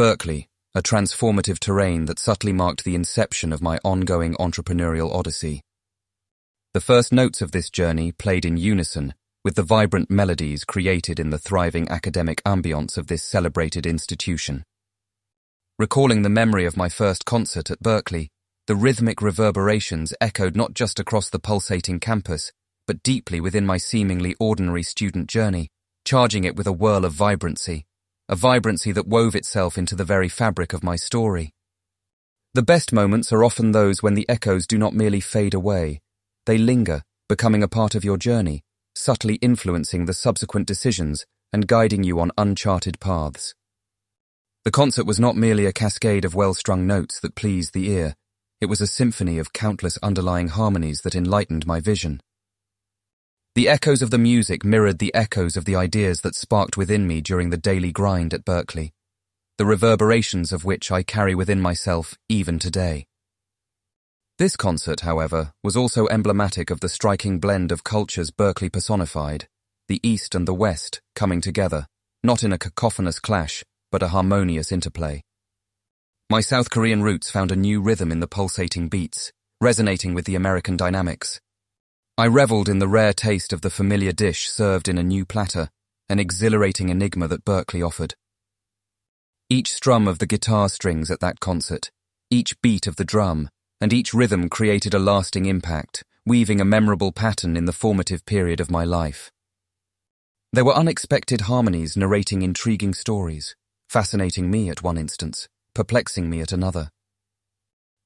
Berkeley, a transformative terrain that subtly marked the inception of my ongoing entrepreneurial odyssey. The first notes of this journey played in unison with the vibrant melodies created in the thriving academic ambience of this celebrated institution. Recalling the memory of my first concert at Berkeley, the rhythmic reverberations echoed not just across the pulsating campus, but deeply within my seemingly ordinary student journey, charging it with a whirl of vibrancy, a vibrancy that wove itself into the very fabric of my story. The best moments are often those when the echoes do not merely fade away, they linger, becoming a part of your journey, subtly influencing the subsequent decisions and guiding you on uncharted paths. The concert was not merely a cascade of well-strung notes that pleased the ear, it was a symphony of countless underlying harmonies that enlightened my vision. The echoes of the music mirrored the echoes of the ideas that sparked within me during the daily grind at Berkeley, the reverberations of which I carry within myself even today. This concert, however, was also emblematic of the striking blend of cultures Berkeley personified, the East and the West coming together, not in a cacophonous clash, but a harmonious interplay. My South Korean roots found a new rhythm in the pulsating beats, resonating with the American dynamics. I reveled in the rare taste of the familiar dish served in a new platter, an exhilarating enigma that Berkeley offered. Each strum of the guitar strings at that concert, each beat of the drum, and each rhythm created a lasting impact, weaving a memorable pattern in the formative period of my life. There were unexpected harmonies narrating intriguing stories, fascinating me at one instance, perplexing me at another.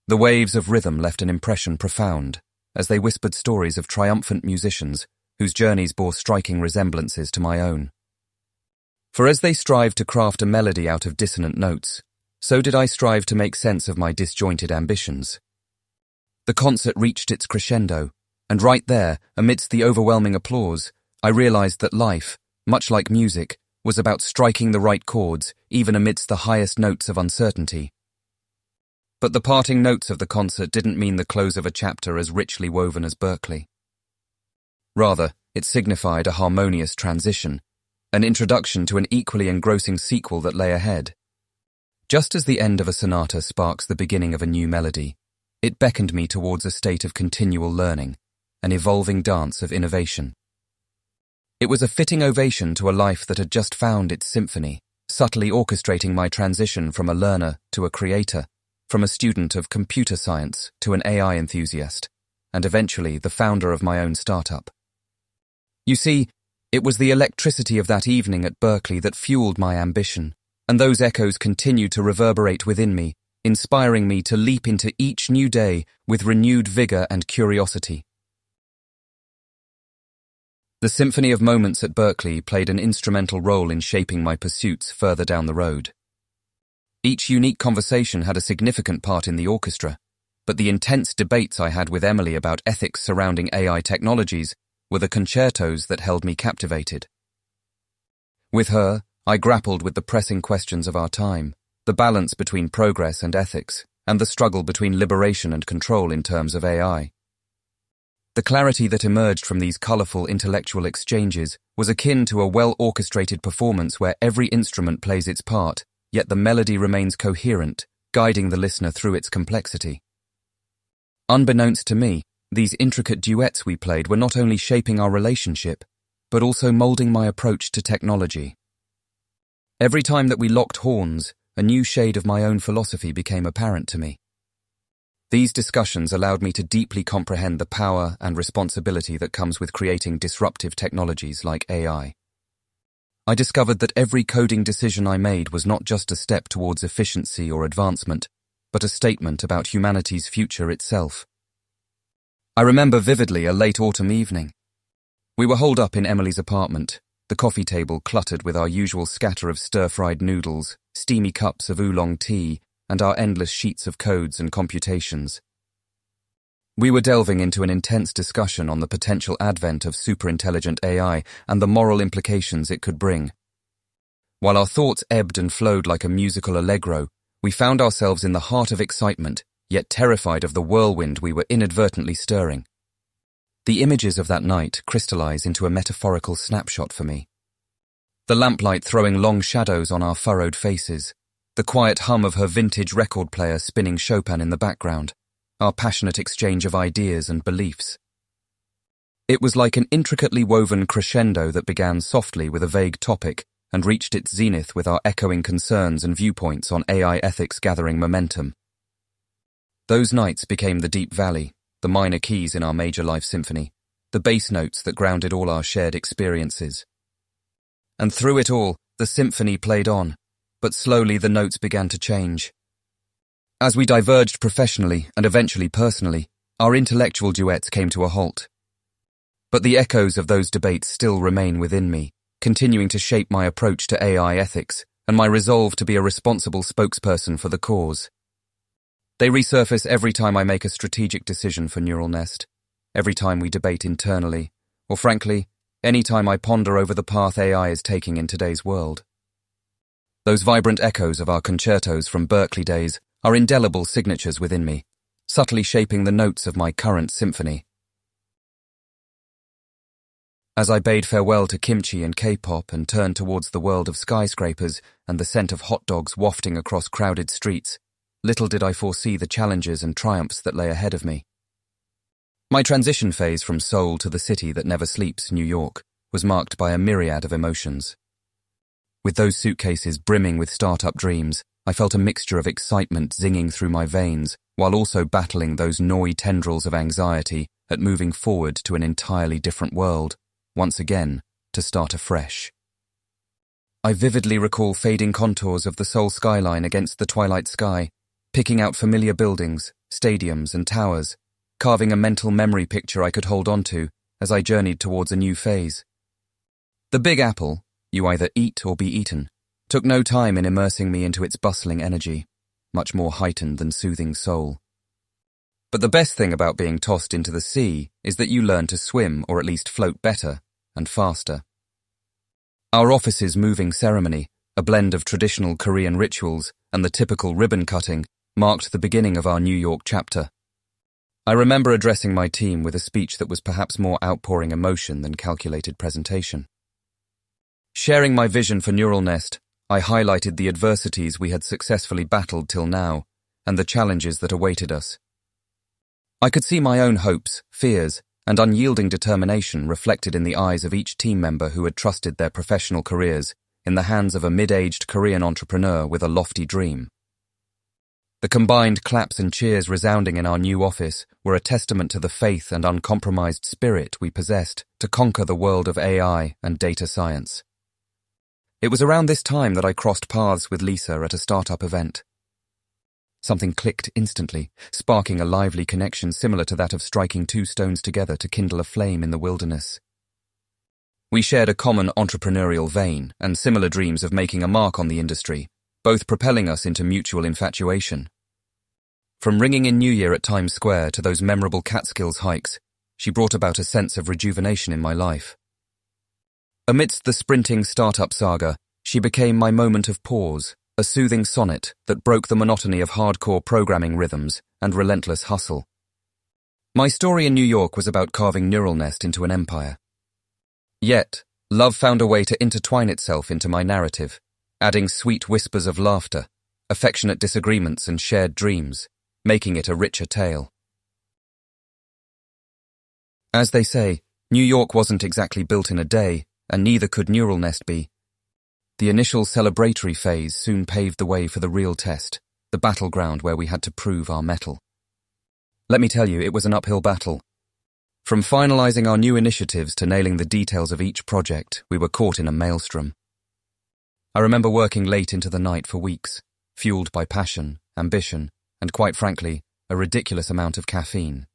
The waves of rhythm left an impression profound, as they whispered stories of triumphant musicians whose journeys bore striking resemblances to my own. For as they strived to craft a melody out of dissonant notes, so did I strive to make sense of my disjointed ambitions. The concert reached its crescendo, and right there, amidst the overwhelming applause, I realized that life, much like music, was about striking the right chords, even amidst the highest notes of uncertainty. But the parting notes of the concert didn't mean the close of a chapter as richly woven as Berkeley. Rather, it signified a harmonious transition, an introduction to an equally engrossing sequel that lay ahead. Just as the end of a sonata sparks the beginning of a new melody, it beckoned me towards a state of continual learning, an evolving dance of innovation. It was a fitting ovation to a life that had just found its symphony, subtly orchestrating my transition from a learner to a creator, from a student of computer science to an AI enthusiast, and eventually the founder of my own startup. You see, it was the electricity of that evening at Berkeley that fueled my ambition, and those echoes continued to reverberate within me inspiring me to leap into each new day with renewed vigor and curiosity. The Symphony of Moments at Berkeley played an instrumental role in shaping my pursuits further down the road. Each unique conversation had a significant part in the orchestra, but the intense debates I had with Emily about ethics surrounding AI technologies were the concertos that held me captivated. With her, I grappled with the pressing questions of our time the balance between progress and ethics, and the struggle between liberation and control in terms of AI. The clarity that emerged from these colourful intellectual exchanges was akin to a well-orchestrated performance where every instrument plays its part, yet the melody remains coherent, guiding the listener through its complexity. Unbeknownst to me, these intricate duets we played were not only shaping our relationship, but also moulding my approach to technology. Every time that we locked horns, a new shade of my own philosophy became apparent to me. These discussions allowed me to deeply comprehend the power and responsibility that comes with creating disruptive technologies like AI. I discovered that every coding decision I made was not just a step towards efficiency or advancement, but a statement about humanity's future itself. I remember vividly a late autumn evening. We were holed up in Emily's apartment, the coffee table cluttered with our usual scatter of stir-fried noodles, steamy cups of oolong tea, and our endless sheets of codes and computations. We were delving into an intense discussion on the potential advent of superintelligent AI and the moral implications it could bring. While our thoughts ebbed and flowed like a musical allegro, we found ourselves in the heart of excitement, yet terrified of the whirlwind we were inadvertently stirring. The images of that night crystallize into a metaphorical snapshot for me. The lamplight throwing long shadows on our furrowed faces, the quiet hum of her vintage record player spinning Chopin in the background, our passionate exchange of ideas and beliefs. It was like an intricately woven crescendo that began softly with a vague topic and reached its zenith with our echoing concerns and viewpoints on AI ethics gathering momentum. Those nights became the deep valley, the minor keys in our major life symphony, the bass notes that grounded all our shared experiences. And through it all, the symphony played on, but slowly the notes began to change. As we diverged professionally and eventually personally, our intellectual duets came to a halt. But the echoes of those debates still remain within me, continuing to shape my approach to AI ethics and my resolve to be a responsible spokesperson for the cause. They resurface every time I make a strategic decision for Neural Nest, every time we debate internally, or frankly, any time I ponder over the path AI is taking in today's world. Those vibrant echoes of our concertos from Berkeley days are indelible signatures within me, subtly shaping the notes of my current symphony. As I bade farewell to kimchi and K-pop and turned towards the world of skyscrapers and the scent of hot dogs wafting across crowded streets, little did I foresee the challenges and triumphs that lay ahead of me. My transition phase from Seoul to the city that never sleeps, New York, was marked by a myriad of emotions. With those suitcases brimming with startup dreams, I felt a mixture of excitement zinging through my veins, while also battling those gnawy tendrils of anxiety at moving forward to an entirely different world once again, to start afresh. I vividly recall fading contours of the Seoul skyline against the twilight sky, picking out familiar buildings, stadiums, and towers, carving a mental memory picture I could hold onto as I journeyed towards a new phase. The Big Apple, you either eat or be eaten, took no time in immersing me into its bustling energy, much more heightened than soothing Seoul. But the best thing about being tossed into the sea is that you learn to swim or at least float better and faster. Our office's moving ceremony, a blend of traditional Korean rituals and the typical ribbon cutting, marked the beginning of our New York chapter. I remember addressing my team with a speech that was perhaps more outpouring emotion than calculated presentation. Sharing my vision for Neural Nest, I highlighted the adversities we had successfully battled till now and the challenges that awaited us. I could see my own hopes, fears, and unyielding determination reflected in the eyes of each team member who had trusted their professional careers in the hands of a mid-aged Korean entrepreneur with a lofty dream. The combined claps and cheers resounding in our new office were a testament to the faith and uncompromised spirit we possessed to conquer the world of AI and data science. It was around this time that I crossed paths with Lisa at a startup event. Something clicked instantly, sparking a lively connection similar to that of striking two stones together to kindle a flame in the wilderness. We shared a common entrepreneurial vein and similar dreams of making a mark on the industry, both propelling us into mutual infatuation. From ringing in New Year at Times Square to those memorable Catskills hikes, she brought about a sense of rejuvenation in my life. Amidst the sprinting startup saga, she became my moment of pause, a soothing sonnet that broke the monotony of hardcore programming rhythms and relentless hustle. My story in New York was about carving Neural Nest into an empire. Yet, love found a way to intertwine itself into my narrative, adding sweet whispers of laughter, affectionate disagreements, and shared dreams, making it a richer tale. As they say, New York wasn't exactly built in a day, and neither could Neural Nest be. The initial celebratory phase soon paved the way for the real test, the battleground where we had to prove our mettle. Let me tell you, it was an uphill battle. From finalizing our new initiatives to nailing the details of each project, we were caught in a maelstrom. I remember working late into the night for weeks, fueled by passion, ambition, and quite frankly, a ridiculous amount of caffeine.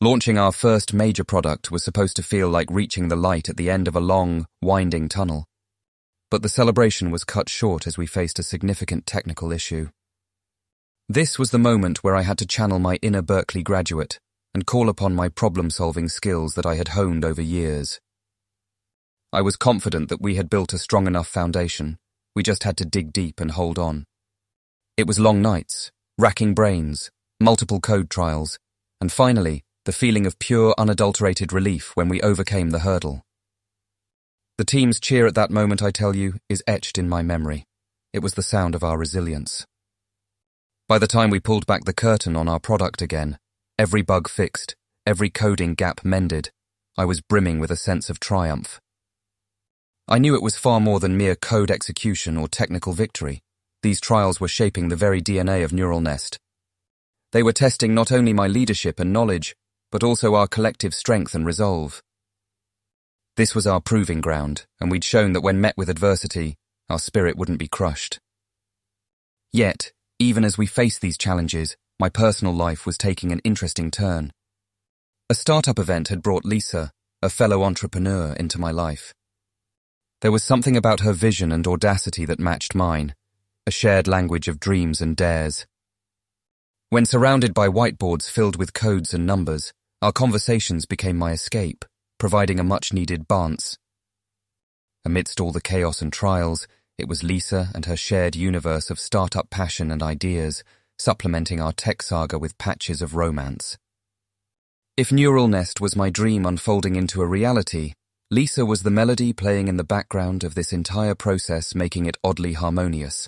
Launching our first major product was supposed to feel like reaching the light at the end of a long, winding tunnel but the celebration was cut short as we faced a significant technical issue. This was the moment where I had to channel my inner Berkeley graduate and call upon my problem-solving skills that I had honed over years. I was confident that we had built a strong enough foundation. We just had to dig deep and hold on. It was long nights, racking brains, multiple code trials, and finally, the feeling of pure, unadulterated relief when we overcame the hurdle. The team's cheer at that moment, I tell you, is etched in my memory. it was the sound of our resilience. By the time we pulled back the curtain on our product again, every bug fixed, every coding gap mended, I was brimming with a sense of triumph. I knew it was far more than mere code execution or technical victory. These trials were shaping the very DNA of Neural Nest. They were testing not only my leadership and knowledge, but also our collective strength and resolve. This was our proving ground, and we'd shown that when met with adversity, our spirit wouldn't be crushed. Yet, even as we faced these challenges, my personal life was taking an interesting turn. A startup event had brought Lisa, a fellow entrepreneur, into my life. There was something about her vision and audacity that matched mine, a shared language of dreams and dares. When surrounded by whiteboards filled with codes and numbers, our conversations became my escape, providing a much needed balance. Amidst all the chaos and trials, it was Lisa and her shared universe of startup passion and ideas, supplementing our tech saga with patches of romance. If Neural Nest was my dream unfolding into a reality, Lisa was the melody playing in the background of this entire process, making it oddly harmonious.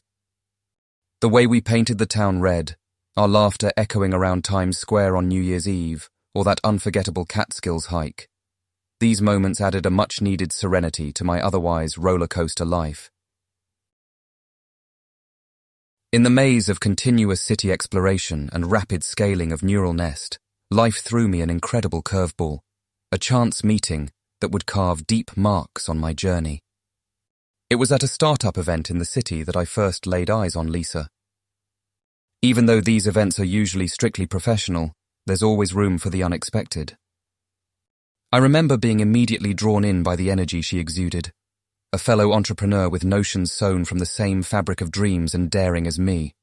The way we painted the town red, our laughter echoing around Times Square on New Year's Eve, or that unforgettable Catskills hike. These moments added a much needed serenity to my otherwise roller coaster life. In the maze of continuous city exploration and rapid scaling of Neural Nest, life threw me an incredible curveball, a chance meeting that would carve deep marks on my journey. It was at a startup event in the city that I first laid eyes on Lisa. Even though these events are usually strictly professional, there's always room for the unexpected. I remember being immediately drawn in by the energy she exuded a fellow entrepreneur with notions sewn from the same fabric of dreams and daring as me.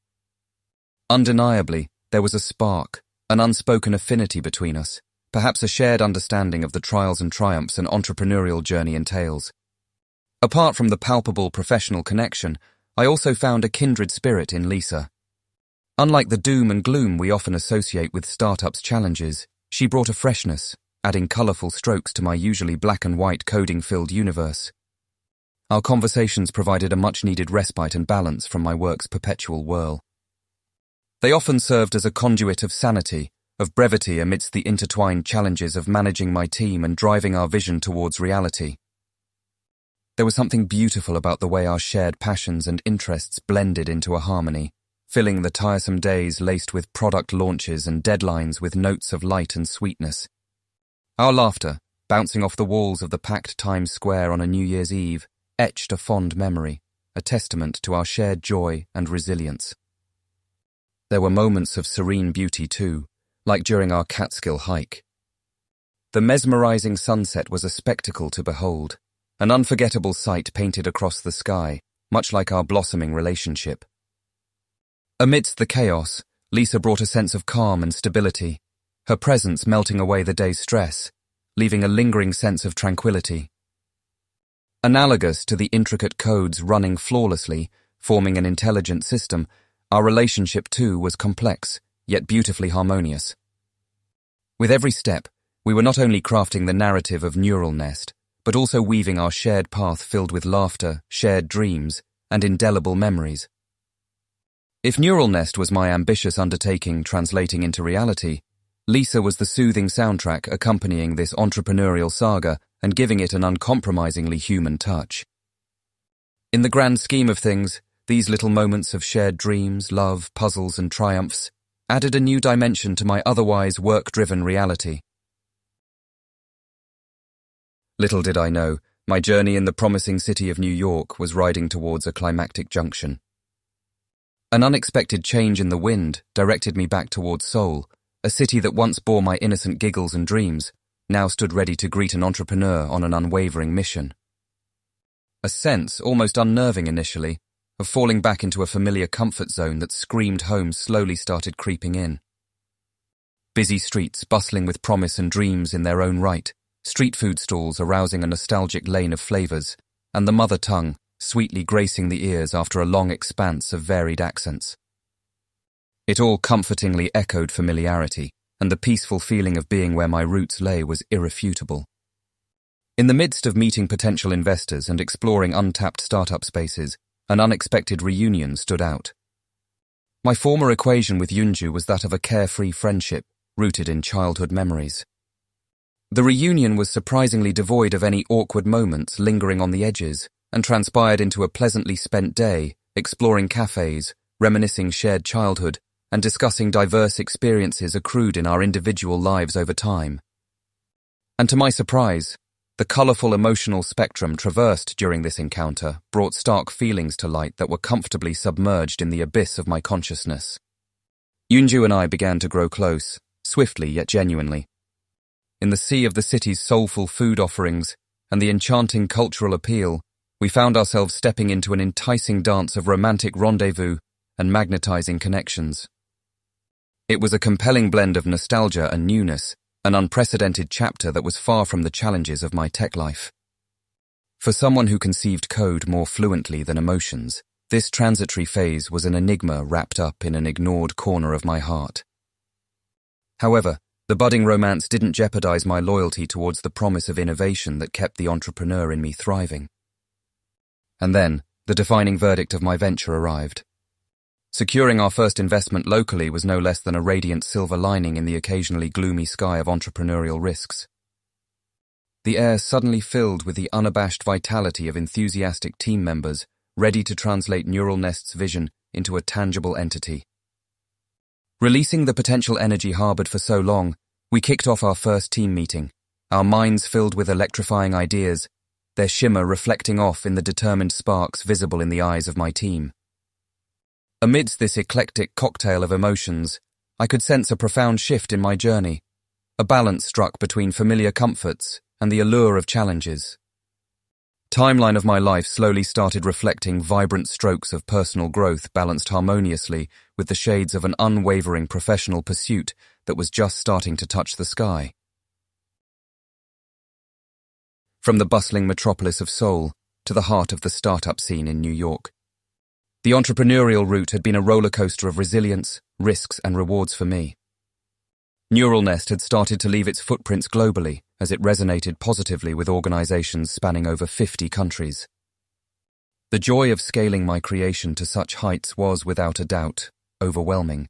Undeniably, there was a spark, an unspoken affinity between us, perhaps a shared understanding of the trials and triumphs an entrepreneurial journey entails. Apart from the palpable professional connection, I also found a kindred spirit in Lisa. Unlike the doom and gloom we often associate with startups' challenges, she brought a freshness, adding colourful strokes to my usually black and white coding filled universe. Our conversations provided a much needed respite and balance from my work's perpetual whirl. They often served as a conduit of sanity, of brevity amidst the intertwined challenges of managing my team and driving our vision towards reality. There was something beautiful about the way our shared passions and interests blended into a harmony, filling the tiresome days laced with product launches and deadlines with notes of light and sweetness. Our laughter, bouncing off the walls of the packed Times Square on a New Year's Eve, etched a fond memory, a testament to our shared joy and resilience. There were moments of serene beauty too, like during our Catskill hike. The mesmerizing sunset was a spectacle to behold, an unforgettable sight painted across the sky, much like our blossoming relationship. Amidst the chaos, Lisa brought a sense of calm and stability, her presence melting away the day's stress, leaving a lingering sense of tranquility. Analogous to the intricate codes running flawlessly, forming an intelligent system, our relationship too was complex, yet beautifully harmonious. With every step, we were not only crafting the narrative of Neural Nest, but also weaving our shared path filled with laughter, shared dreams, and indelible memories. If Neural Nest was my ambitious undertaking translating into reality, Lisa was the soothing soundtrack accompanying this entrepreneurial saga and giving it an uncompromisingly human touch. In the grand scheme of things, these little moments of shared dreams, love, puzzles, and triumphs added a new dimension to my otherwise work-driven reality. Little did I know, my journey in the promising city of New York was riding towards a climactic junction. An unexpected change in the wind directed me back towards Seoul, a city that once bore my innocent giggles and dreams, now stood ready to greet an entrepreneur on an unwavering mission. A sense, almost unnerving initially, of falling back into a familiar comfort zone that screamed home slowly started creeping in. Busy streets bustling with promise and dreams in their own right, street food stalls arousing a nostalgic lane of flavours, and the mother tongue sweetly gracing the ears after a long expanse of varied accents. It all comfortingly echoed familiarity, and the peaceful feeling of being where my roots lay was irrefutable. In the midst of meeting potential investors and exploring untapped startup spaces, an unexpected reunion stood out. My former equation with Yunju was that of a carefree friendship rooted in childhood memories. The reunion was surprisingly devoid of any awkward moments lingering on the edges and transpired into a pleasantly spent day exploring cafes, reminiscing shared childhood, and discussing diverse experiences accrued in our individual lives over time. And to my surprise, the colourful emotional spectrum traversed during this encounter brought stark feelings to light that were comfortably submerged in the abyss of my consciousness. Yunju and I began to grow close, swiftly yet genuinely. In the sea of the city's soulful food offerings and the enchanting cultural appeal, we found ourselves stepping into an enticing dance of romantic rendezvous and magnetizing connections. It was a compelling blend of nostalgia and newness an unprecedented chapter that was far from the challenges of my tech life. For someone who conceived code more fluently than emotions, this transitory phase was an enigma wrapped up in an ignored corner of my heart. However, the budding romance didn't jeopardize my loyalty towards the promise of innovation that kept the entrepreneur in me thriving. And then, the defining verdict of my venture arrived. Securing our first investment locally was no less than a radiant silver lining in the occasionally gloomy sky of entrepreneurial risks. The air suddenly filled with the unabashed vitality of enthusiastic team members ready to translate Neural Nest's vision into a tangible entity. Releasing the potential energy harbored for so long, we kicked off our first team meeting, our minds filled with electrifying ideas, their shimmer reflecting off in the determined sparks visible in the eyes of my team. Amidst this eclectic cocktail of emotions, I could sense a profound shift in my journey, a balance struck between familiar comforts and the allure of challenges. Timeline of my life slowly started reflecting vibrant strokes of personal growth balanced harmoniously with the shades of an unwavering professional pursuit that was just starting to touch the sky. From the bustling metropolis of Seoul to the heart of the startup scene in New York, the entrepreneurial route had been a roller coaster of resilience, risks, and rewards for me. Neural Nest had started to leave its footprints globally as it resonated positively with organizations spanning over 50 countries. The joy of scaling my creation to such heights was, without a doubt, overwhelming.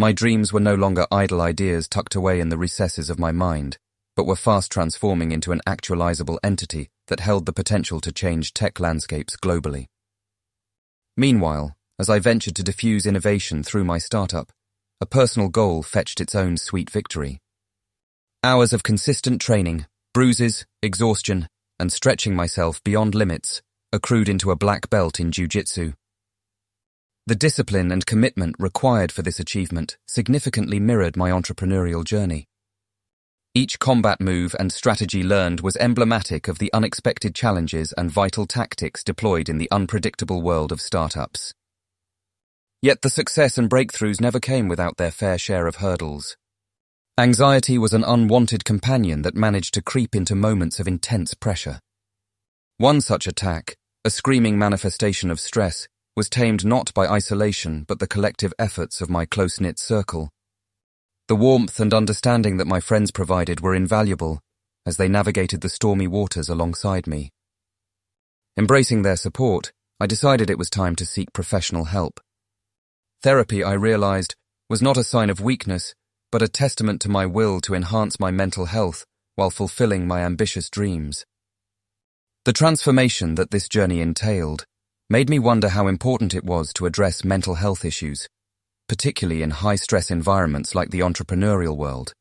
My dreams were no longer idle ideas tucked away in the recesses of my mind, but were fast transforming into an actualizable entity that held the potential to change tech landscapes globally. Meanwhile, as I ventured to diffuse innovation through my startup, a personal goal fetched its own sweet victory. Hours of consistent training, bruises, exhaustion, and stretching myself beyond limits accrued into a black belt in jiu-jitsu. The discipline and commitment required for this achievement significantly mirrored my entrepreneurial journey. Each combat move and strategy learned was emblematic of the unexpected challenges and vital tactics deployed in the unpredictable world of startups. Yet the success and breakthroughs never came without their fair share of hurdles. Anxiety was an unwanted companion that managed to creep into moments of intense pressure. One such attack, a screaming manifestation of stress, was tamed not by isolation but the collective efforts of my close-knit circle. The warmth and understanding that my friends provided were invaluable as they navigated the stormy waters alongside me. Embracing their support, I decided it was time to seek professional help. Therapy, I realized, was not a sign of weakness, but a testament to my will to enhance my mental health while fulfilling my ambitious dreams. The transformation that this journey entailed made me wonder how important it was to address mental health issues particularly in high-stress environments like the entrepreneurial world.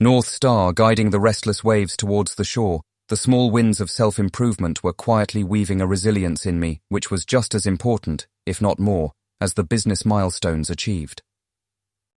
North Star guiding the restless waves towards the shore, the small winds of self-improvement were quietly weaving a resilience in me which was just as important, if not more, as the business milestones achieved.